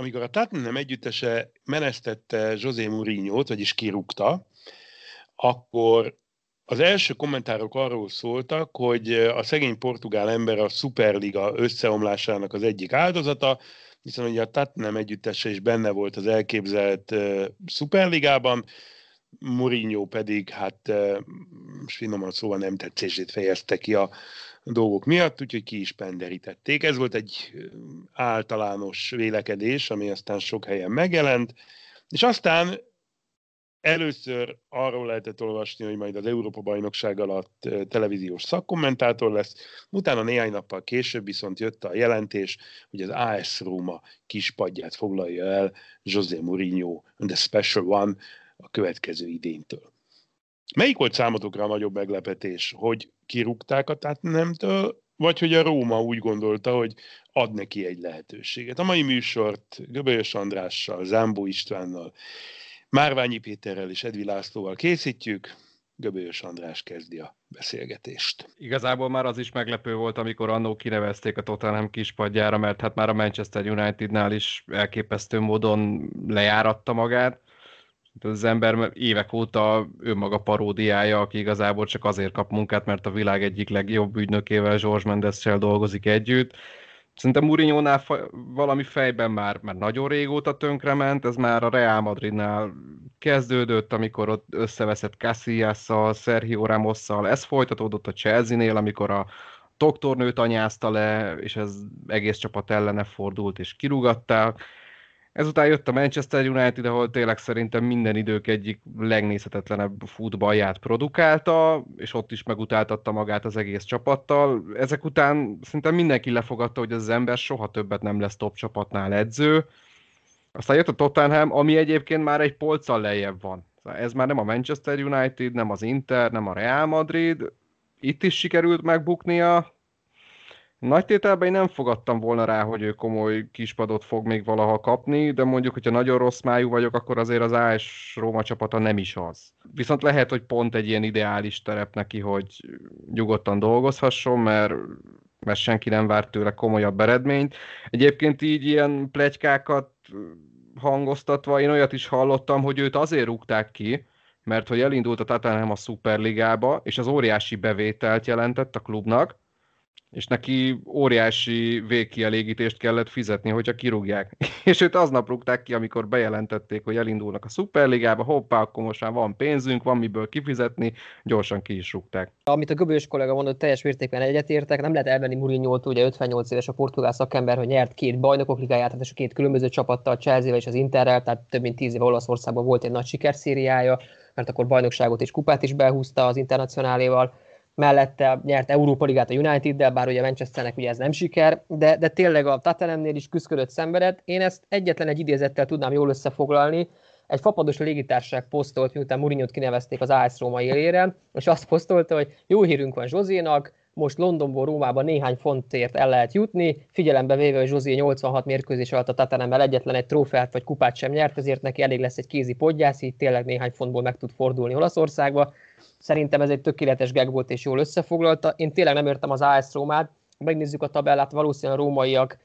amikor a Tottenham együttese menesztette José Mourinho-t, vagyis kirúgta, akkor az első kommentárok arról szóltak, hogy a szegény portugál ember a Superliga összeomlásának az egyik áldozata, hiszen ugye a Tottenham együttese is benne volt az elképzelt uh, Superligában, Mourinho pedig, hát uh, finoman szóval nem tetszését fejezte ki a dolgok miatt, úgyhogy ki is penderítették. Ez volt egy általános vélekedés, ami aztán sok helyen megjelent, és aztán először arról lehetett olvasni, hogy majd az Európa-bajnokság alatt televíziós szakkommentátor lesz, utána néhány nappal később viszont jött a jelentés, hogy az AS Róma kispadját foglalja el José Mourinho, the special one, a következő idéntől. Melyik volt számotokra a nagyobb meglepetés, hogy kirúgták a Tottenhamtől, vagy hogy a Róma úgy gondolta, hogy ad neki egy lehetőséget. A mai műsort Göbölyös Andrással, Zámbó Istvánnal, Márványi Péterrel és Edvi Lászlóval készítjük. Göbölyös András kezdi a beszélgetést. Igazából már az is meglepő volt, amikor annó kinevezték a Tottenham kispadjára, mert hát már a Manchester Unitednál is elképesztő módon lejáratta magát az ember évek óta önmaga paródiája, aki igazából csak azért kap munkát, mert a világ egyik legjobb ügynökével, George mendes dolgozik együtt. Szerintem mourinho valami fejben már, már nagyon régóta tönkrement, ez már a Real Madridnál kezdődött, amikor ott összeveszett Casillas-szal, Sergio Ramos-szal, ez folytatódott a Chelsea-nél, amikor a doktornőt anyázta le, és ez egész csapat ellene fordult, és kirúgatták Ezután jött a Manchester United, ahol tényleg szerintem minden idők egyik legnézhetetlenebb futballját produkálta, és ott is megutáltatta magát az egész csapattal. Ezek után szerintem mindenki lefogadta, hogy az ember soha többet nem lesz top csapatnál edző. Aztán jött a Tottenham, ami egyébként már egy polccal lejjebb van. Ez már nem a Manchester United, nem az Inter, nem a Real Madrid. Itt is sikerült megbuknia, nagy tételben én nem fogadtam volna rá, hogy ő komoly kispadot fog még valaha kapni, de mondjuk, hogyha nagyon rossz májú vagyok, akkor azért az AS Róma csapata nem is az. Viszont lehet, hogy pont egy ilyen ideális terep neki, hogy nyugodtan dolgozhasson, mert mert senki nem várt tőle komolyabb eredményt. Egyébként így ilyen plegykákat hangoztatva én olyat is hallottam, hogy őt azért rúgták ki, mert hogy elindult a Tottenham a Superligába, és az óriási bevételt jelentett a klubnak, és neki óriási végkielégítést kellett fizetni, hogyha kirúgják. és őt aznap rúgták ki, amikor bejelentették, hogy elindulnak a Superligába, hoppá, akkor most már van pénzünk, van miből kifizetni, gyorsan ki is rúgták. Amit a göbős kollega mondott, teljes mértékben egyetértek, nem lehet elvenni mourinho ugye 58 éves a portugál szakember, hogy nyert két bajnokok ligáját, tehát a két különböző csapattal, chelsea és az Interrel, tehát több mint 10 év Olaszországban volt egy nagy sikerszériája, mert akkor bajnokságot és kupát is behúzta az internacionáléval mellette nyert Európa Ligát a United-del, bár ugye Manchesternek ugye ez nem siker, de, de tényleg a Tottenhamnél is küzdött szenvedett. Én ezt egyetlen egy idézettel tudnám jól összefoglalni. Egy fapados légitársaság posztolt, miután Mourinho-t kinevezték az AS Róma élére, és azt posztolta, hogy jó hírünk van Zsozénak, most Londonból Rómába néhány fontért el lehet jutni, figyelembe véve, hogy Zsozé 86 mérkőzés alatt a Tottenhammel egyetlen egy trófeát vagy kupát sem nyert, ezért neki elég lesz egy kézi podgyász, így tényleg néhány fontból meg tud fordulni Olaszországba. Szerintem ez egy tökéletes gag volt és jól összefoglalta. Én tényleg nem értem az AS Rómát, megnézzük a tabellát, valószínűleg a rómaiak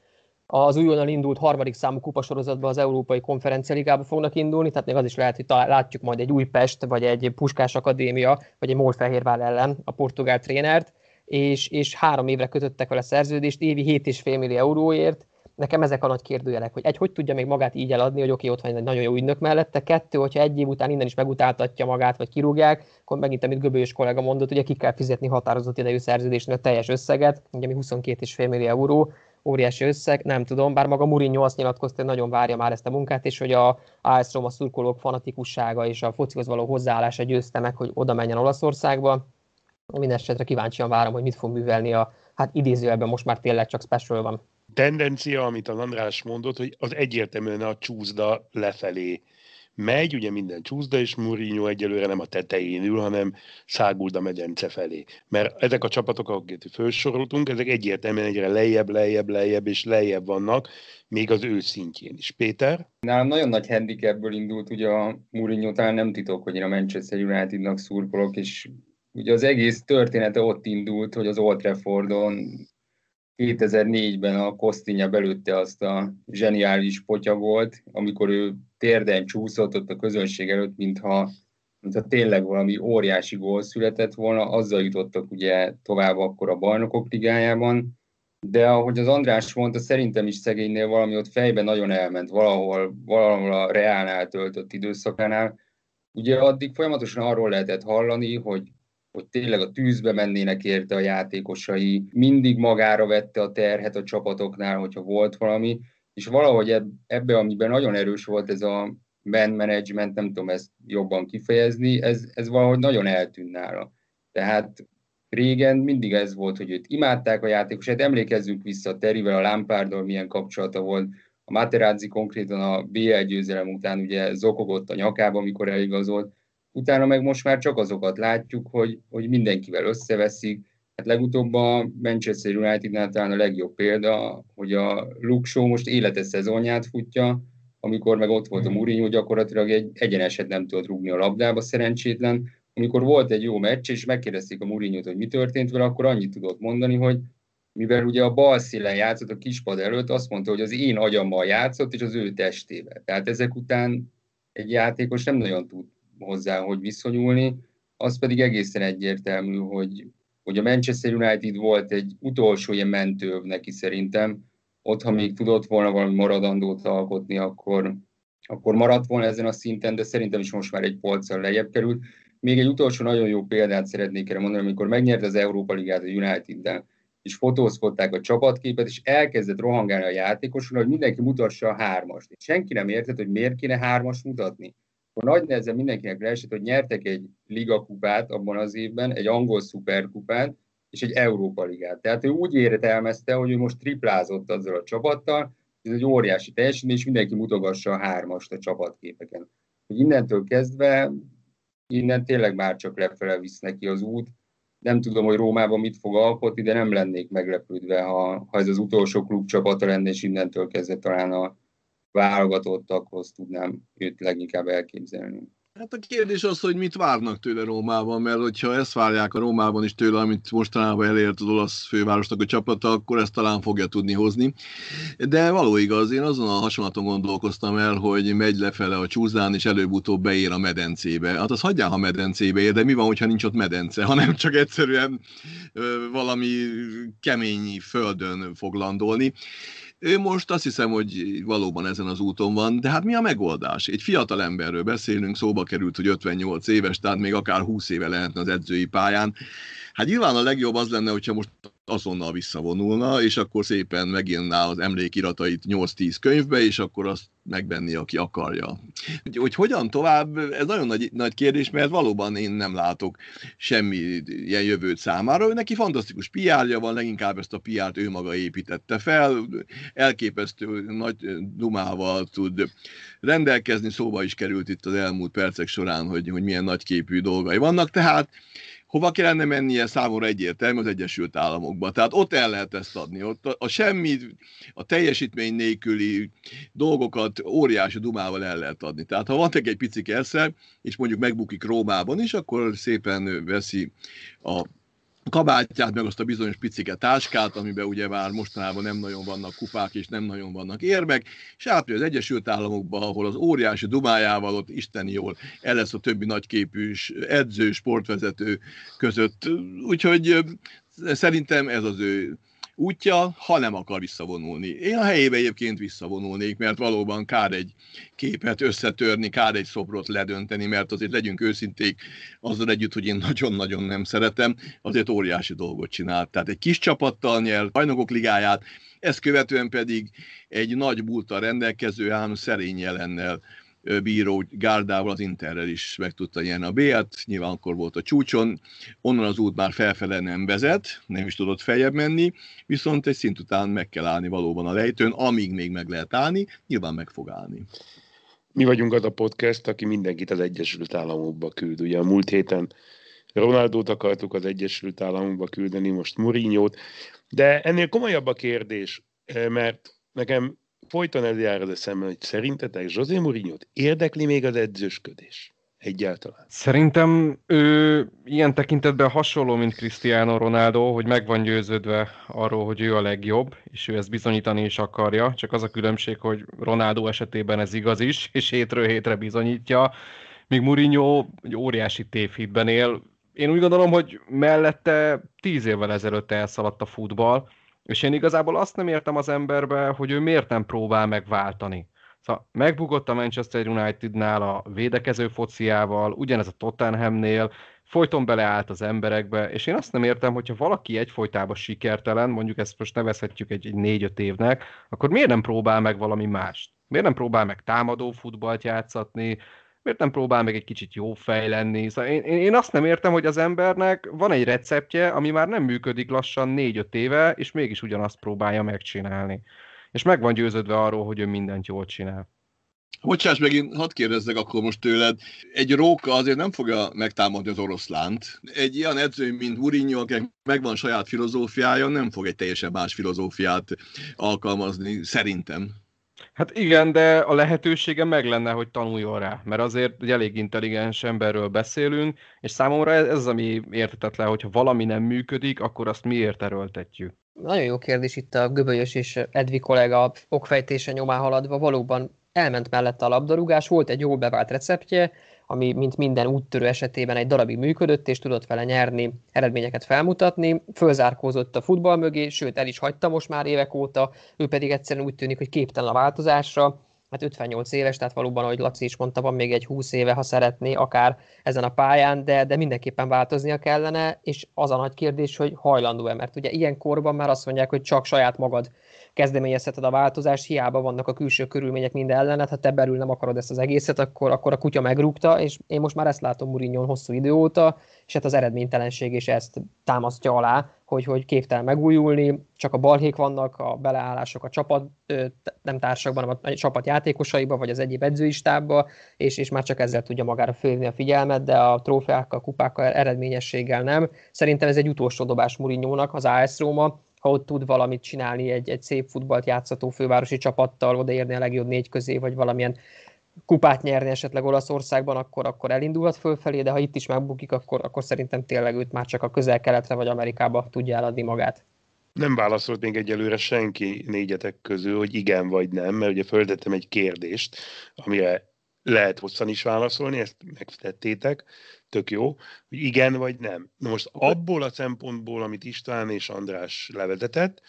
az újonnan indult harmadik számú kupasorozatban az Európai Konferencia Ligába fognak indulni, tehát még az is lehet, hogy látjuk majd egy új Pest, vagy egy Puskás Akadémia, vagy egy Molfehérvár ellen a portugál trénert, és, és három évre kötöttek vele szerződést, évi 7,5 millió euróért, nekem ezek a nagy kérdőjelek, hogy egy, hogy tudja még magát így eladni, hogy oké, okay, ott van egy nagyon jó ügynök mellette, kettő, hogyha egy év után innen is megutáltatja magát, vagy kirúgják, akkor megint, amit Göbős kollega mondott, ugye ki kell fizetni határozott idejű szerződésnél a teljes összeget, ugye mi 22,5 millió euró, óriási összeg, nem tudom, bár maga Mourinho azt nyilatkozta, hogy nagyon várja már ezt a munkát, és hogy a AS Roma szurkolók fanatikussága és a focihoz való hozzáállása győzte meg, hogy oda menjen Olaszországba. Minden esetre kíváncsian várom, hogy mit fog művelni a, hát idézőjelben most már tényleg csak special van tendencia, amit a András mondott, hogy az egyértelműen a csúszda lefelé megy, ugye minden csúszda, és Mourinho egyelőre nem a tetején ül, hanem száguld a medence felé. Mert ezek a csapatok, akiket felsoroltunk, ezek egyértelműen egyre lejjebb, lejjebb, lejjebb és lejjebb vannak, még az ő szintjén is. Péter? Nálam nagyon nagy handicapből indult, ugye a Mourinho talán nem titok, hogy én a Manchester Unitednak szurkolok, és ugye az egész története ott indult, hogy az Old Traffordon 2004-ben a Kosztinya belőtte azt a zseniális potyagolt, amikor ő térden csúszott ott a közönség előtt, mintha, mintha tényleg valami óriási gól született volna, azzal jutottak ugye tovább akkor a bajnokok ligájában, de ahogy az András mondta, szerintem is szegénynél valami ott fejben nagyon elment, valahol, valahol a Reálnál töltött időszakánál. Ugye addig folyamatosan arról lehetett hallani, hogy hogy tényleg a tűzbe mennének érte a játékosai, mindig magára vette a terhet a csapatoknál, hogyha volt valami, és valahogy ebbe, amiben nagyon erős volt ez a man management, nem tudom ezt jobban kifejezni, ez, ez valahogy nagyon eltűnt nála. Tehát régen mindig ez volt, hogy őt imádták a játékosát, emlékezzünk vissza a Terivel, a Lampárdal milyen kapcsolata volt, a Materazzi konkrétan a BL győzelem után ugye zokogott a nyakába, amikor eligazolt, utána meg most már csak azokat látjuk, hogy, hogy mindenkivel összeveszik. Hát legutóbb a Manchester United-nál talán a legjobb példa, hogy a Luke Shaw most életes szezonját futja, amikor meg ott volt a hmm. Mourinho, gyakorlatilag egy egyeneset nem tudott rúgni a labdába, szerencsétlen. Amikor volt egy jó meccs, és megkérdezték a mourinho hogy mi történt vele, akkor annyit tudott mondani, hogy mivel ugye a bal szélen játszott a kispad előtt, azt mondta, hogy az én agyammal játszott, és az ő testével. Tehát ezek után egy játékos nem nagyon tud hozzá, hogy viszonyulni, az pedig egészen egyértelmű, hogy, hogy a Manchester United volt egy utolsó ilyen mentő neki szerintem, ott, ha még tudott volna valami maradandót alkotni, akkor, akkor maradt volna ezen a szinten, de szerintem is most már egy polccal lejjebb került. Még egy utolsó nagyon jó példát szeretnék erre mondani, amikor megnyert az Európa Ligát a United-del, és fotózkodták a csapatképet, és elkezdett rohangálni a játékosról, hogy mindenki mutassa a hármast. És senki nem értett, hogy miért kéne hármast mutatni akkor nagy nehezen mindenkinek leesett, hogy nyertek egy ligakupát abban az évben, egy angol szuperkupát, és egy Európa ligát. Tehát ő úgy értelmezte, hogy ő most triplázott azzal a csapattal, ez egy óriási teljesítmény, és mindenki mutogassa a hármast a csapatképeken. Hogy innentől kezdve, innen tényleg már csak lefele visz neki az út. Nem tudom, hogy Rómában mit fog alkotni, de nem lennék meglepődve, ha, ha ez az utolsó klubcsapata lenne, és innentől kezdve talán a válogatottakhoz tudnám őt leginkább elképzelni. Hát a kérdés az, hogy mit várnak tőle Rómában, mert hogyha ezt várják a Rómában is tőle, amit mostanában elért az olasz fővárosnak a csapata, akkor ezt talán fogja tudni hozni. De való igaz, én azon a hasonlaton gondolkoztam el, hogy megy lefele a csúzdán, és előbb-utóbb beér a medencébe. Hát az hagyjál, ha medencébe ér, de mi van, hogyha nincs ott medence, hanem csak egyszerűen ö, valami kemény földön fog landolni. Ő most azt hiszem, hogy valóban ezen az úton van, de hát mi a megoldás? Egy fiatal emberről beszélünk, szóba került, hogy 58 éves, tehát még akár 20 éve lehetne az edzői pályán. Hát nyilván a legjobb az lenne, hogyha most azonnal visszavonulna, és akkor szépen megírná az emlékiratait 8-10 könyvbe, és akkor azt megvenni, aki akarja. Hogy, hogy hogyan tovább, ez nagyon nagy, nagy kérdés, mert valóban én nem látok semmi ilyen jövőt számára. Neki fantasztikus piárja van, leginkább ezt a piárt ő maga építette fel, elképesztő nagy dumával tud rendelkezni, szóba is került itt az elmúlt percek során, hogy, hogy milyen nagyképű dolgai vannak, tehát hova kellene mennie számomra egyértelmű az Egyesült Államokba. Tehát ott el lehet ezt adni. Ott a, a semmi, a teljesítmény nélküli dolgokat óriási dumával el lehet adni. Tehát ha van egy pici esze, és mondjuk megbukik Rómában is, akkor szépen veszi a kabátját, meg azt a bizonyos picike táskát, amiben ugye már mostanában nem nagyon vannak kupák, és nem nagyon vannak érmek, és átmegy az Egyesült Államokba, ahol az óriási dumájával ott isteni jól el lesz a többi nagyképű edző, sportvezető között. Úgyhogy szerintem ez az ő útja, ha nem akar visszavonulni. Én a helyébe egyébként visszavonulnék, mert valóban kár egy képet összetörni, kár egy szobrot ledönteni, mert azért legyünk őszinték, azzal együtt, hogy én nagyon-nagyon nem szeretem, azért óriási dolgot csinált. Tehát egy kis csapattal nyert, bajnokok ligáját, ezt követően pedig egy nagy múltal rendelkező, ám szerény jelennel bíró gárdával az Interrel is meg tudta nyerni a B-et, nyilván akkor volt a csúcson, onnan az út már felfele nem vezet, nem is tudott feljebb menni, viszont egy szint után meg kell állni valóban a lejtőn, amíg még meg lehet állni, nyilván meg fog állni. Mi vagyunk az a podcast, aki mindenkit az Egyesült Államokba küld. Ugye a múlt héten Ronaldót akartuk az Egyesült Államokba küldeni, most Mourinho-t, de ennél komolyabb a kérdés, mert nekem folyton ez jár az eszembe, hogy szerintetek José mourinho érdekli még az edzősködés? egyáltalán? Szerintem ő ilyen tekintetben hasonló, mint Cristiano Ronaldo, hogy meg van győződve arról, hogy ő a legjobb, és ő ezt bizonyítani is akarja, csak az a különbség, hogy Ronaldo esetében ez igaz is, és hétről hétre bizonyítja, míg Mourinho egy óriási tévhitben él. Én úgy gondolom, hogy mellette tíz évvel ezelőtt elszaladt a futball, és én igazából azt nem értem az emberbe, hogy ő miért nem próbál megváltani. Szóval megbukott a Manchester Unitednál a védekező fociával, ugyanez a Tottenhamnél, folyton beleállt az emberekbe, és én azt nem értem, hogyha valaki egyfolytában sikertelen, mondjuk ezt most nevezhetjük egy, egy négy-öt évnek, akkor miért nem próbál meg valami mást? Miért nem próbál meg támadó futballt játszatni, miért nem próbál meg egy kicsit jó fej lenni? Szóval én, én azt nem értem, hogy az embernek van egy receptje, ami már nem működik lassan négy-öt éve, és mégis ugyanazt próbálja megcsinálni és meg van győződve arról, hogy ő mindent jól csinál. Bocsáss meg, én hadd kérdezzek akkor most tőled. Egy róka azért nem fogja megtámadni az oroszlánt. Egy ilyen edző, mint Mourinho, akinek megvan saját filozófiája, nem fog egy teljesen más filozófiát alkalmazni, szerintem. Hát igen, de a lehetősége meg lenne, hogy tanuljon rá, mert azért egy elég intelligens emberről beszélünk, és számomra ez, ez ami értetetlen, hogyha valami nem működik, akkor azt miért erőltetjük. Nagyon jó kérdés itt a Göbölyös és Edvi kollega okfejtése nyomán haladva. Valóban elment mellette a labdarúgás, volt egy jól bevált receptje, ami mint minden úttörő esetében egy darabig működött, és tudott vele nyerni, eredményeket felmutatni. Fölzárkózott a futball mögé, sőt el is hagyta most már évek óta, ő pedig egyszerűen úgy tűnik, hogy képtelen a változásra hát 58 éves, tehát valóban, ahogy Laci is mondta, van még egy 20 éve, ha szeretné, akár ezen a pályán, de, de mindenképpen változnia kellene, és az a nagy kérdés, hogy hajlandó-e, mert ugye ilyen korban már azt mondják, hogy csak saját magad kezdeményezheted a változást, hiába vannak a külső körülmények minden ellenet, ha te belül nem akarod ezt az egészet, akkor, akkor a kutya megrúgta, és én most már ezt látom Mourinho hosszú idő óta, és hát az eredménytelenség is ezt támasztja alá, hogy, hogy képtelen megújulni, csak a balhék vannak, a beleállások a csapat, nem társakban, hanem a csapat játékosaiba, vagy az egyéb edzőistába, és, és már csak ezzel tudja magára fölhívni a figyelmet, de a trófeákkal, kupákkal, eredményességgel nem. Szerintem ez egy utolsó dobás Murinyónak, az AS Róma, ha ott tud valamit csinálni egy, egy szép futballt játszató fővárosi csapattal, odaérni a legjobb négy közé, vagy valamilyen kupát nyerni esetleg Olaszországban, akkor, akkor elindulhat fölfelé, de ha itt is megbukik, akkor, akkor szerintem tényleg őt már csak a közel-keletre vagy Amerikába tudja eladni magát. Nem válaszolt még egyelőre senki négyetek közül, hogy igen vagy nem, mert ugye földettem egy kérdést, amire lehet hosszan is válaszolni, ezt megtettétek, tök jó, hogy igen vagy nem. Na most abból a szempontból, amit István és András levezetett,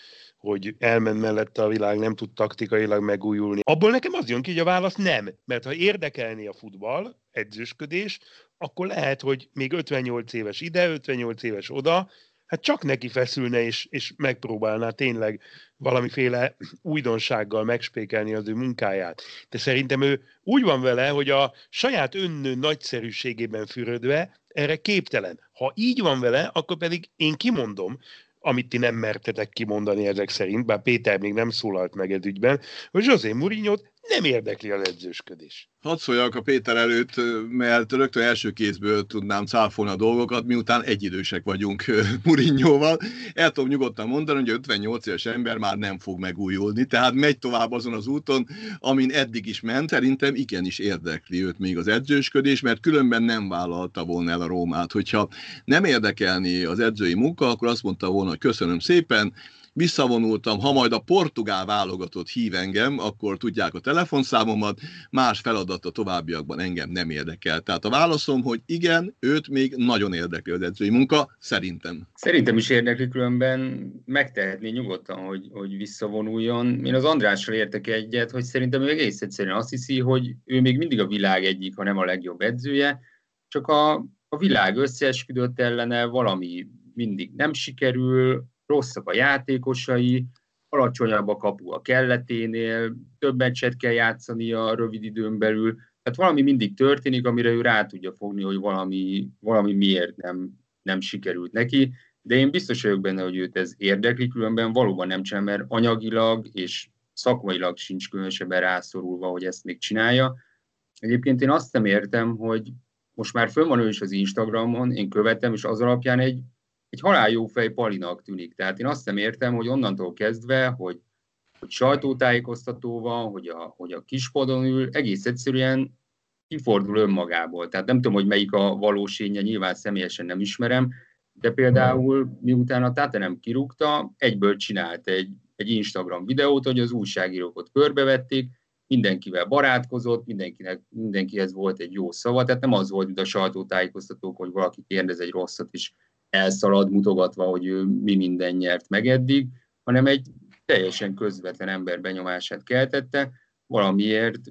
hogy elment mellette a világ, nem tud taktikailag megújulni. Abból nekem az jön ki, hogy a válasz nem. Mert ha érdekelni a futball, edzősködés, akkor lehet, hogy még 58 éves ide, 58 éves oda, hát csak neki feszülne, és, és megpróbálná tényleg valamiféle újdonsággal megspékelni az ő munkáját. De szerintem ő úgy van vele, hogy a saját önnő nagyszerűségében fürödve erre képtelen. Ha így van vele, akkor pedig én kimondom, amit ti nem mertetek kimondani ezek szerint, bár Péter még nem szólalt meg ez ügyben, hogy José mourinho nem érdekli az edzősködés. Hadd szóljak a Péter előtt, mert rögtön első kézből tudnám cáfolni a dolgokat, miután egyidősek vagyunk Murinyóval. El tudom nyugodtan mondani, hogy 58 éves ember már nem fog megújulni, tehát megy tovább azon az úton, amin eddig is ment. Szerintem igenis érdekli őt még az edzősködés, mert különben nem vállalta volna el a Rómát. Hogyha nem érdekelni az edzői munka, akkor azt mondta volna, hogy köszönöm szépen, visszavonultam, ha majd a portugál válogatott hív engem, akkor tudják a telefonszámomat, más feladat a továbbiakban engem nem érdekel. Tehát a válaszom, hogy igen, őt még nagyon érdekli az edzői munka, szerintem. Szerintem is érdekli, különben megtehetné nyugodtan, hogy, hogy visszavonuljon. Én az Andrással értek egyet, hogy szerintem ő egész egyszerűen azt hiszi, hogy ő még mindig a világ egyik, ha nem a legjobb edzője, csak a, a világ összeesküdött ellene, valami mindig nem sikerül, rosszak a játékosai, alacsonyabb a kapu a kelleténél, több meccset kell játszani a rövid időn belül, tehát valami mindig történik, amire ő rá tudja fogni, hogy valami, valami miért nem, nem sikerült neki, de én biztos vagyok benne, hogy őt ez érdekli, különben valóban nem csinál, mert anyagilag és szakmailag sincs különösebben rászorulva, hogy ezt még csinálja. Egyébként én azt nem értem, hogy most már fönn van ő is az Instagramon, én követem, és az alapján egy egy halál fej palinak tűnik. Tehát én azt nem értem, hogy onnantól kezdve, hogy, hogy sajtótájékoztató van, hogy a, hogy a kispadon ül, egész egyszerűen kifordul önmagából. Tehát nem tudom, hogy melyik a valósénye, nyilván személyesen nem ismerem, de például miután a Tatanem kirúgta, egyből csinált egy, egy Instagram videót, hogy az újságírókat körbevették, mindenkivel barátkozott, mindenkinek, mindenkihez volt egy jó szava, tehát nem az volt, mint a sajtótájékoztatók, hogy valaki kérdez egy rosszat, és elszalad mutogatva, hogy ő mi minden nyert meg eddig, hanem egy teljesen közvetlen ember benyomását keltette, valamiért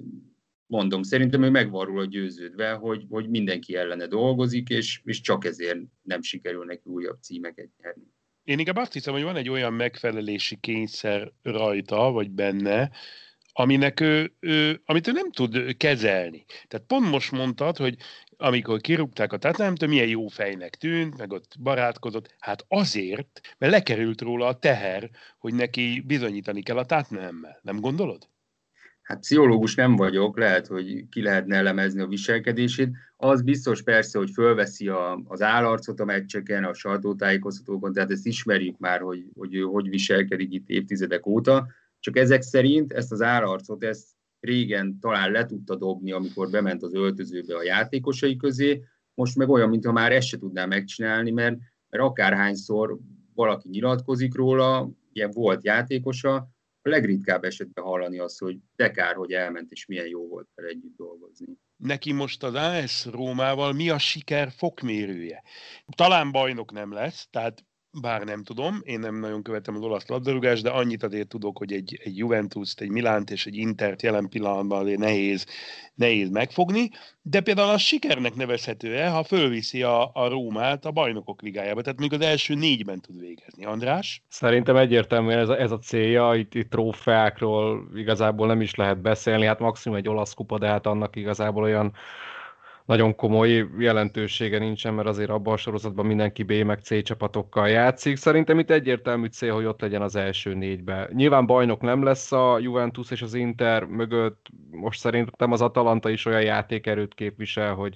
mondom, szerintem ő meg van róla győződve, hogy, hogy mindenki ellene dolgozik, és, és csak ezért nem sikerül neki újabb címeket nyerni. Én inkább azt hiszem, hogy van egy olyan megfelelési kényszer rajta, vagy benne, aminek ő, ő, amit ő nem tud kezelni. Tehát pont most mondtad, hogy amikor kirúgták a Tottenhamtől, milyen jó fejnek tűnt, meg ott barátkozott. Hát azért, mert lekerült róla a teher, hogy neki bizonyítani kell a Tottenhammel. Nem gondolod? Hát pszichológus nem vagyok, lehet, hogy ki lehetne elemezni a viselkedését. Az biztos persze, hogy fölveszi a, az állarcot a meccseken, a sajtótájékoztatókon, tehát ezt ismerjük már, hogy, hogy ő hogy viselkedik itt évtizedek óta. Csak ezek szerint ezt az állarcot, ezt régen talán le tudta dobni, amikor bement az öltözőbe a játékosai közé, most meg olyan, mintha már ezt se tudná megcsinálni, mert, mert akárhányszor valaki nyilatkozik róla, ilyen volt játékosa, a legritkább esetben hallani azt, hogy de kár, hogy elment, és milyen jó volt vele együtt dolgozni. Neki most az AS Rómával mi a siker fokmérője? Talán bajnok nem lesz, tehát bár nem tudom, én nem nagyon követem az olasz labdarúgást, de annyit azért tudok, hogy egy, egy Juventus-t, egy Milánt és egy Intert jelen pillanatban azért nehéz, nehéz megfogni, de például a sikernek nevezhető-e, ha fölviszi a, a Rómát a bajnokok ligájába, tehát még az első négyben tud végezni. András? Szerintem egyértelműen ez a, ez a célja, itt, itt trófeákról igazából nem is lehet beszélni, hát maximum egy olasz kupa, de hát annak igazából olyan nagyon komoly jelentősége nincsen, mert azért abban a sorozatban mindenki B meg C csapatokkal játszik. Szerintem itt egyértelmű cél, hogy ott legyen az első négybe. Nyilván bajnok nem lesz a Juventus és az Inter mögött, most szerintem az Atalanta is olyan játékerőt képvisel, hogy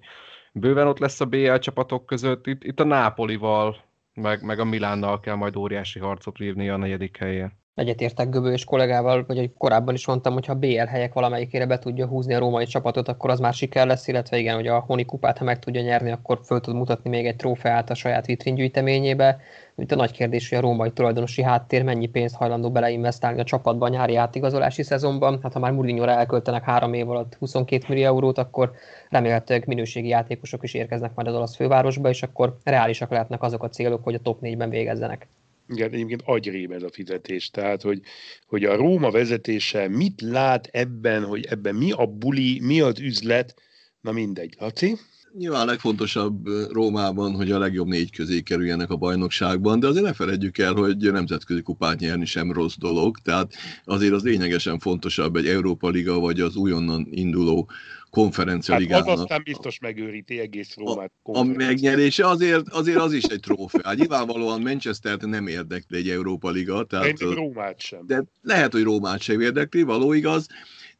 bőven ott lesz a BL csapatok között. Itt, itt a Nápolival, meg, meg a Milánnal kell majd óriási harcot vívni a negyedik helyen egyetértek Göbő és kollégával, vagy korábban is mondtam, hogy ha BL helyek valamelyikére be tudja húzni a római csapatot, akkor az már siker lesz, illetve igen, hogy a Honi kupát, ha meg tudja nyerni, akkor föl tud mutatni még egy trófeát a saját vitringyűjteményébe. Itt a nagy kérdés, hogy a római tulajdonosi háttér mennyi pénzt hajlandó beleinvestálni a csapatban a nyári átigazolási szezonban. Hát ha már mourinho elköltenek három év alatt 22 millió eurót, akkor remélhetőleg minőségi játékosok is érkeznek majd az olasz fővárosba, és akkor reálisak lehetnek azok a célok, hogy a top 4-ben végezzenek. Igen, egyébként agyrém ez a fizetés. Tehát, hogy, hogy a Róma vezetése mit lát ebben, hogy ebben mi a buli, mi az üzlet, na mindegy. Laci? Nyilván a legfontosabb Rómában, hogy a legjobb négy közé kerüljenek a bajnokságban, de azért ne felejtjük el, hogy nemzetközi kupát nyerni sem rossz dolog, tehát azért az lényegesen fontosabb egy Európa Liga, vagy az újonnan induló konferencia hát ligának. az aztán biztos megőríti egész Rómát. A, a megnyerése azért, azért az is egy trófea. Nyilvánvalóan Manchester-t nem érdekli egy Európa Liga. Tehát, Rómát sem. De lehet, hogy Rómát sem érdekli, való igaz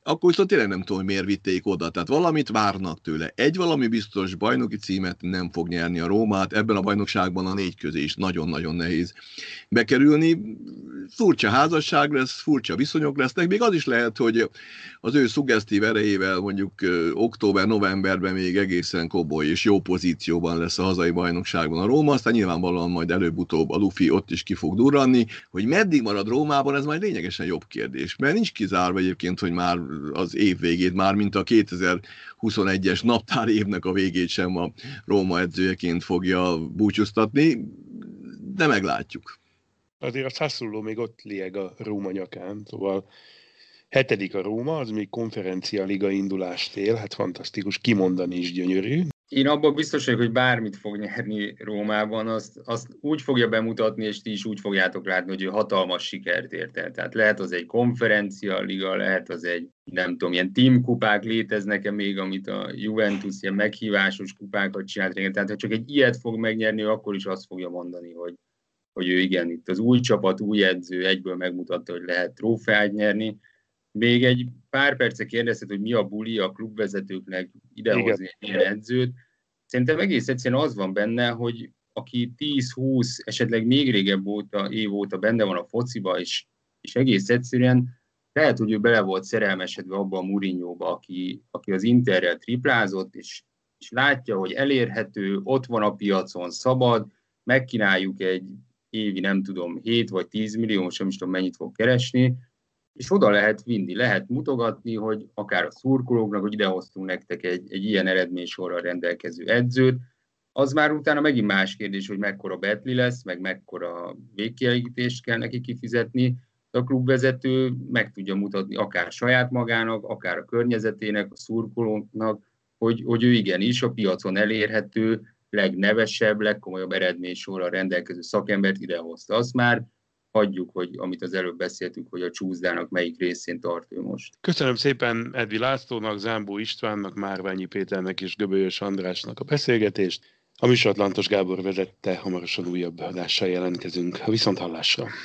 akkor viszont tényleg nem tudom, hogy miért vitték oda. Tehát valamit várnak tőle. Egy valami biztos bajnoki címet nem fog nyerni a Rómát, ebben a bajnokságban a négy közé is nagyon-nagyon nehéz bekerülni. Furcsa házasság lesz, furcsa viszonyok lesznek, még az is lehet, hogy az ő szuggesztív erejével mondjuk október-novemberben még egészen koboly és jó pozícióban lesz a hazai bajnokságban a Róma, aztán nyilvánvalóan majd előbb-utóbb a Lufi ott is ki fog durranni. Hogy meddig marad Rómában, ez majd lényegesen jobb kérdés, mert nincs kizárva egyébként, hogy már az év végét, már mint a 2021-es naptár évnek a végét sem a Róma edzőjeként fogja búcsúztatni, de meglátjuk. Azért a Sassuolo még ott lieg a Róma nyakán, szóval hetedik a Róma, az még konferencia liga indulást él, hát fantasztikus, kimondani is gyönyörű. Én abban biztos vagyok, hogy bármit fog nyerni Rómában, azt, azt úgy fogja bemutatni, és ti is úgy fogjátok látni, hogy ő hatalmas sikert ért el. Tehát lehet az egy konferencia liga, lehet az egy, nem tudom, ilyen teamkupák léteznek-e még, amit a Juventus ilyen meghívásos kupákat csinált régen. Tehát ha csak egy ilyet fog megnyerni, akkor is azt fogja mondani, hogy, hogy ő igen, itt az új csapat, új edző egyből megmutatta, hogy lehet trófeát nyerni. Még egy pár perce kérdezted, hogy mi a buli a klubvezetőknek idehozni egy ilyen edzőt. Szerintem egész egyszerűen az van benne, hogy aki 10-20, esetleg még régebb óta, év óta benne van a fociba, és, és egész egyszerűen lehet, hogy ő bele volt szerelmesedve abba a Murinyóba, aki, aki az Interrel triplázott, és, és látja, hogy elérhető, ott van a piacon, szabad, megkínáljuk egy évi, nem tudom, 7 vagy 10 millió, sem is tudom mennyit fog keresni, és oda lehet vinni, lehet mutogatni, hogy akár a szurkolóknak, hogy idehoztunk nektek egy, egy ilyen eredménysorral rendelkező edzőt, az már utána megint más kérdés, hogy mekkora betli lesz, meg mekkora végkielégítést kell neki kifizetni, a klubvezető meg tudja mutatni akár saját magának, akár a környezetének, a szurkolóknak, hogy, hogy ő igenis a piacon elérhető, legnevesebb, legkomolyabb eredménysorral rendelkező szakembert idehozta. Azt már hagyjuk, hogy amit az előbb beszéltünk, hogy a csúszdának melyik részén tart ő most. Köszönöm szépen Edvi Lászlónak, Zámbó Istvánnak, Márványi Péternek és Göbölyös Andrásnak a beszélgetést. A műsor Gábor vezette, hamarosan újabb adással jelentkezünk. Viszont hallásra!